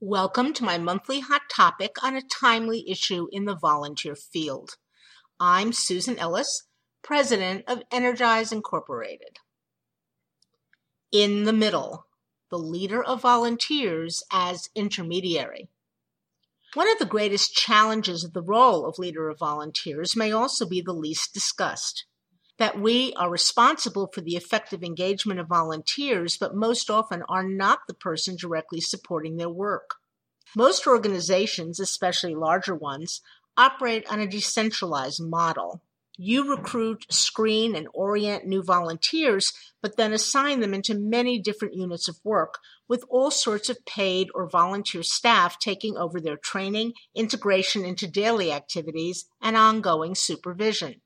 Welcome to my monthly hot topic on a timely issue in the volunteer field. I'm Susan Ellis, president of Energize Incorporated. In the middle, the leader of volunteers as intermediary. One of the greatest challenges of the role of leader of volunteers may also be the least discussed that we are responsible for the effective engagement of volunteers, but most often are not the person directly supporting their work. Most organizations, especially larger ones, operate on a decentralized model. You recruit, screen, and orient new volunteers, but then assign them into many different units of work with all sorts of paid or volunteer staff taking over their training, integration into daily activities, and ongoing supervision.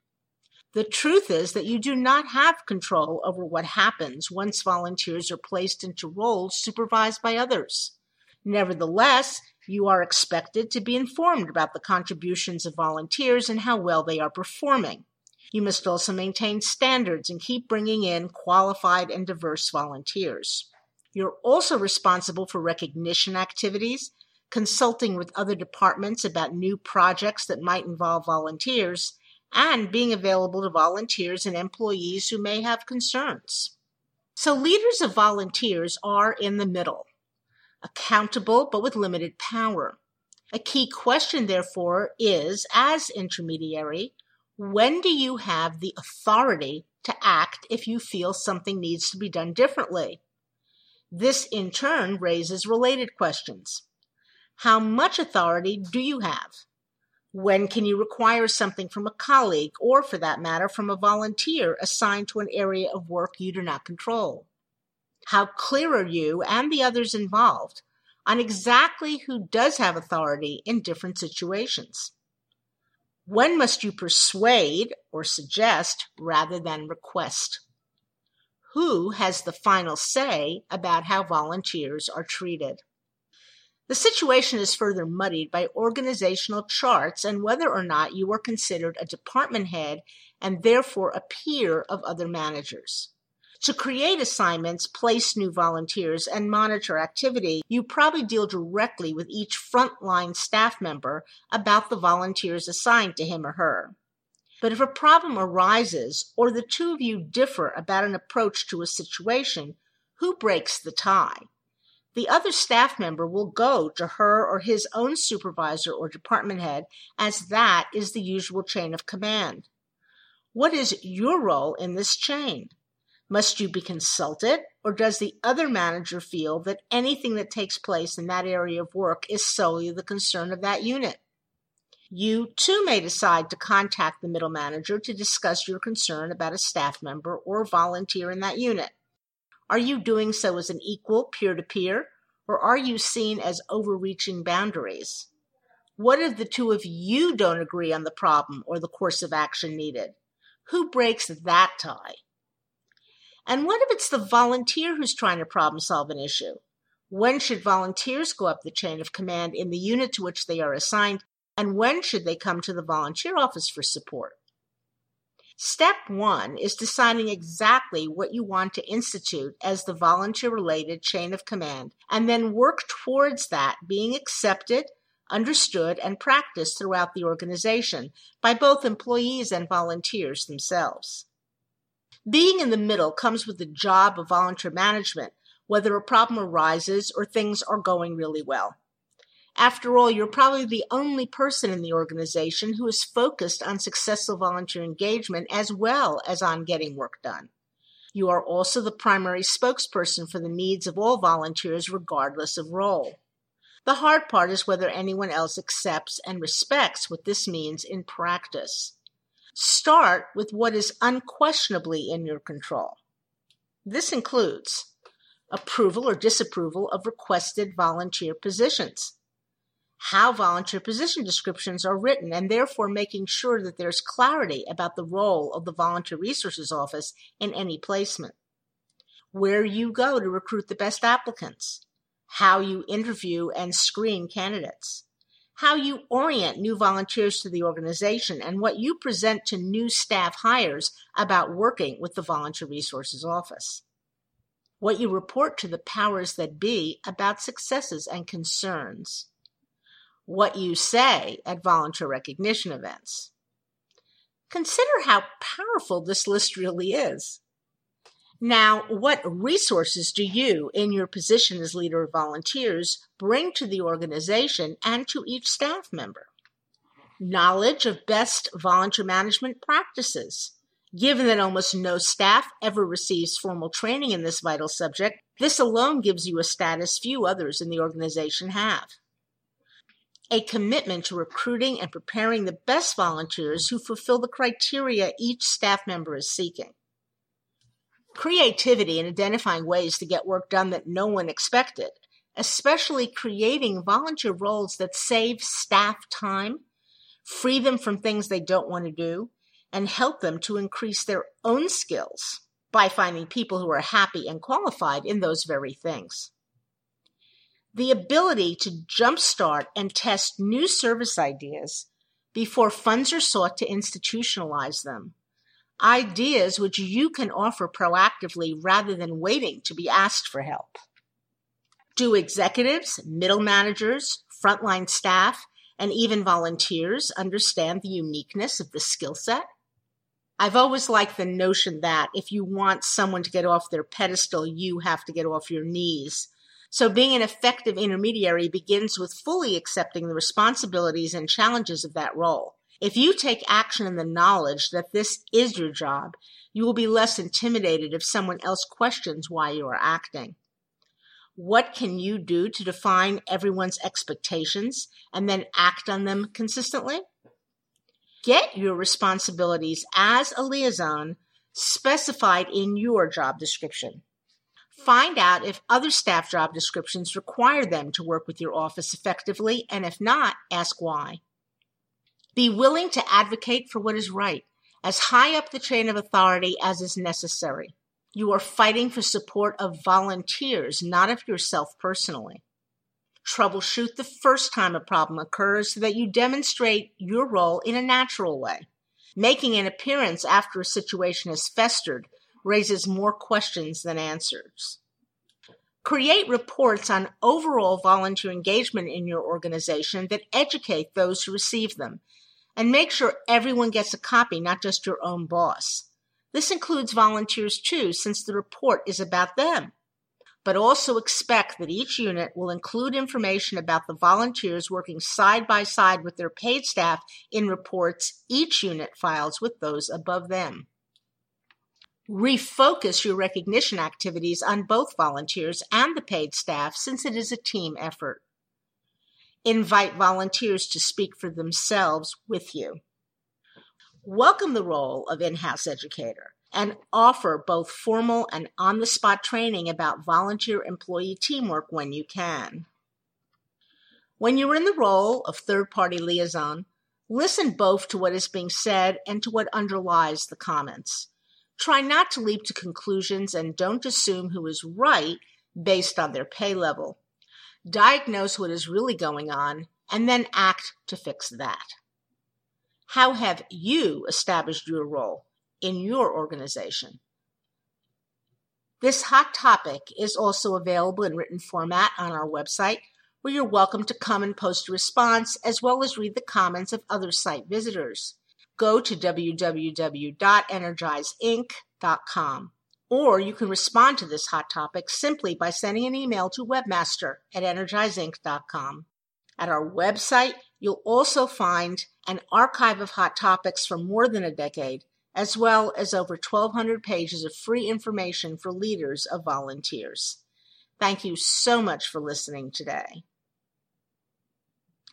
The truth is that you do not have control over what happens once volunteers are placed into roles supervised by others. Nevertheless, you are expected to be informed about the contributions of volunteers and how well they are performing. You must also maintain standards and keep bringing in qualified and diverse volunteers. You're also responsible for recognition activities, consulting with other departments about new projects that might involve volunteers, and being available to volunteers and employees who may have concerns. So, leaders of volunteers are in the middle, accountable but with limited power. A key question, therefore, is as intermediary, when do you have the authority to act if you feel something needs to be done differently? This, in turn, raises related questions. How much authority do you have? When can you require something from a colleague, or for that matter, from a volunteer assigned to an area of work you do not control? How clear are you and the others involved on exactly who does have authority in different situations? When must you persuade or suggest rather than request? Who has the final say about how volunteers are treated? The situation is further muddied by organizational charts and whether or not you are considered a department head and therefore a peer of other managers. To create assignments, place new volunteers, and monitor activity, you probably deal directly with each frontline staff member about the volunteers assigned to him or her. But if a problem arises or the two of you differ about an approach to a situation, who breaks the tie? The other staff member will go to her or his own supervisor or department head, as that is the usual chain of command. What is your role in this chain? Must you be consulted, or does the other manager feel that anything that takes place in that area of work is solely the concern of that unit? You too may decide to contact the middle manager to discuss your concern about a staff member or volunteer in that unit. Are you doing so as an equal peer to peer, or are you seen as overreaching boundaries? What if the two of you don't agree on the problem or the course of action needed? Who breaks that tie? And what if it's the volunteer who's trying to problem solve an issue? When should volunteers go up the chain of command in the unit to which they are assigned? And when should they come to the volunteer office for support? Step one is deciding exactly what you want to institute as the volunteer related chain of command, and then work towards that being accepted, understood, and practiced throughout the organization by both employees and volunteers themselves. Being in the middle comes with the job of volunteer management, whether a problem arises or things are going really well. After all, you're probably the only person in the organization who is focused on successful volunteer engagement as well as on getting work done. You are also the primary spokesperson for the needs of all volunteers, regardless of role. The hard part is whether anyone else accepts and respects what this means in practice. Start with what is unquestionably in your control. This includes approval or disapproval of requested volunteer positions how volunteer position descriptions are written and therefore making sure that there's clarity about the role of the Volunteer Resources Office in any placement. Where you go to recruit the best applicants, how you interview and screen candidates, how you orient new volunteers to the organization, and what you present to new staff hires about working with the Volunteer Resources Office. what you report to the powers that be about successes and concerns, what you say at volunteer recognition events. Consider how powerful this list really is. Now, what resources do you, in your position as leader of volunteers, bring to the organization and to each staff member? Knowledge of best volunteer management practices. Given that almost no staff ever receives formal training in this vital subject, this alone gives you a status few others in the organization have. A commitment to recruiting and preparing the best volunteers who fulfill the criteria each staff member is seeking creativity in identifying ways to get work done that no one expected, especially creating volunteer roles that save staff time, free them from things they don't want to do, and help them to increase their own skills by finding people who are happy and qualified in those very things. The ability to jumpstart and test new service ideas before funds are sought to institutionalize them ideas which you can offer proactively rather than waiting to be asked for help. Do executives, middle managers, frontline staff, and even volunteers understand the uniqueness of the skill set? I've always liked the notion that if you want someone to get off their pedestal, you have to get off your knees. So being an effective intermediary begins with fully accepting the responsibilities and challenges of that role. If you take action in the knowledge that this is your job, you will be less intimidated if someone else questions why you are acting. What can you do to define everyone's expectations and then act on them consistently? Get your responsibilities as a liaison specified in your job description. Find out if other staff job descriptions require them to work with your office effectively, and if not, ask why. Be willing to advocate for what is right, as high up the chain of authority as is necessary. You are fighting for support of volunteers, not of yourself personally. Troubleshoot the first time a problem occurs so that you demonstrate your role in a natural way. Making an appearance after a situation has festered raises more questions than answers. Create reports on overall volunteer engagement in your organization that educate those who receive them and make sure everyone gets a copy, not just your own boss. This includes volunteers too, since the report is about them. But also expect that each unit will include information about the volunteers working side by side with their paid staff in reports each unit files with those above them. Refocus your recognition activities on both volunteers and the paid staff since it is a team effort invite volunteers to speak for themselves with you. Welcome the role of in house educator and offer both formal and on the spot training about volunteer employee teamwork when you can. When you're in the role of third party liaison, listen both to what is being said and to what underlies the comments. Try not to leap to conclusions and don't assume who is right based on their pay level diagnose what is really going on, and then act to fix that. How have you established your role in your organization? This hot topic is also available in written format on our website, where you're welcome to come and post a response as well as read the comments of other site visitors. Go to www.energizeinc.com. Or you can respond to this hot topic simply by sending an email to webmaster at energizeinc.com. At our website, you'll also find an archive of hot topics for more than a decade, as well as over 1,200 pages of free information for leaders of volunteers. Thank you so much for listening today.